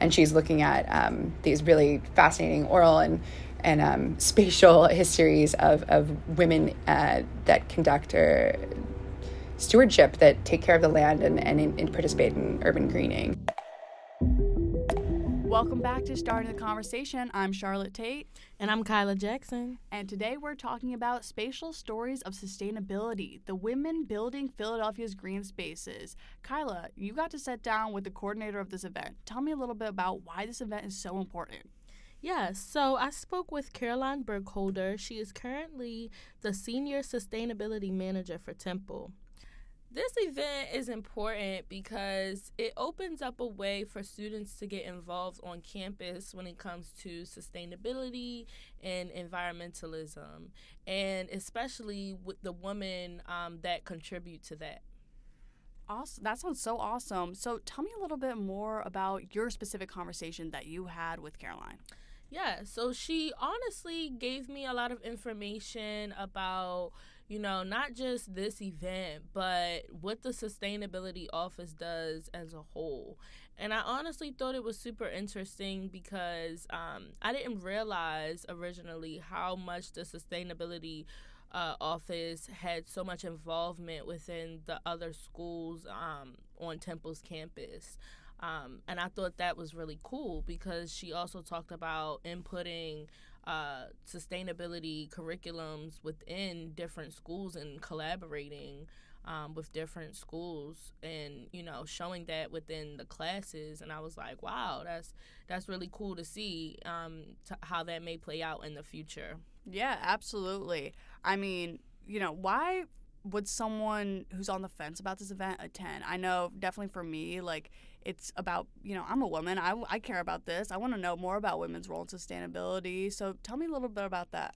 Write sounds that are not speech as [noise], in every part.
and she's looking at um, these really fascinating oral and and um, spatial histories of, of women uh, that conduct or stewardship that take care of the land and, and, and participate in urban greening. Welcome back to Starting the Conversation. I'm Charlotte Tate. And I'm Kyla Jackson. And today we're talking about spatial stories of sustainability, the women building Philadelphia's green spaces. Kyla, you got to sit down with the coordinator of this event. Tell me a little bit about why this event is so important. Yeah, so I spoke with Caroline Burkholder. She is currently the Senior Sustainability Manager for Temple. This event is important because it opens up a way for students to get involved on campus when it comes to sustainability and environmentalism, and especially with the women um, that contribute to that. Awesome. That sounds so awesome. So, tell me a little bit more about your specific conversation that you had with Caroline. Yeah, so she honestly gave me a lot of information about you know, not just this event, but what the sustainability office does as a whole. And I honestly thought it was super interesting because um, I didn't realize originally how much the sustainability uh, office had so much involvement within the other schools um, on Temple's campus. Um, and I thought that was really cool because she also talked about inputting uh, sustainability curriculums within different schools and collaborating um, with different schools and you know showing that within the classes. And i was like wow that's that's really cool to see um, how that may play out in the future. Yeah absolutely. I mean you know why would someone who's on the fence about this event attend? I know definitely for me like it's about you know i'm a woman. I, I care about this. I want to know more about women's role in sustainability. So tell me a little bit about that.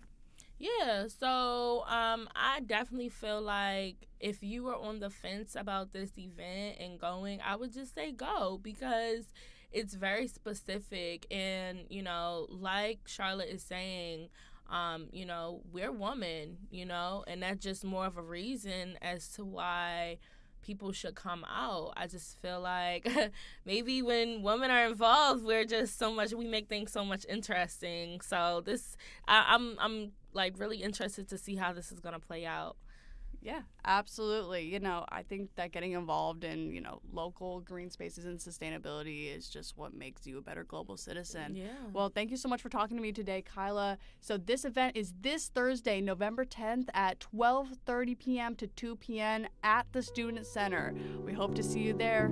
Yeah so um, i definitely feel like if you were on the fence about this event and going i would just say go because it's very specific. And you know like charlotte is saying um, you know, we're women, you know, and that's just more of a reason as to why people should come out. I just feel like [laughs] maybe when women are involved, we're just so much we make things so much interesting. So this I, I'm I'm like really interested to see how this is gonna play out. Yeah, absolutely. You know, I think that getting involved in, you know, local green spaces and sustainability is just what makes you a better global citizen. Yeah. Well, thank you so much for talking to me today, Kyla. So this event is this Thursday, November 10th at 12:30 p.m. to 2 p.m. at the Student Center. We hope to see you there.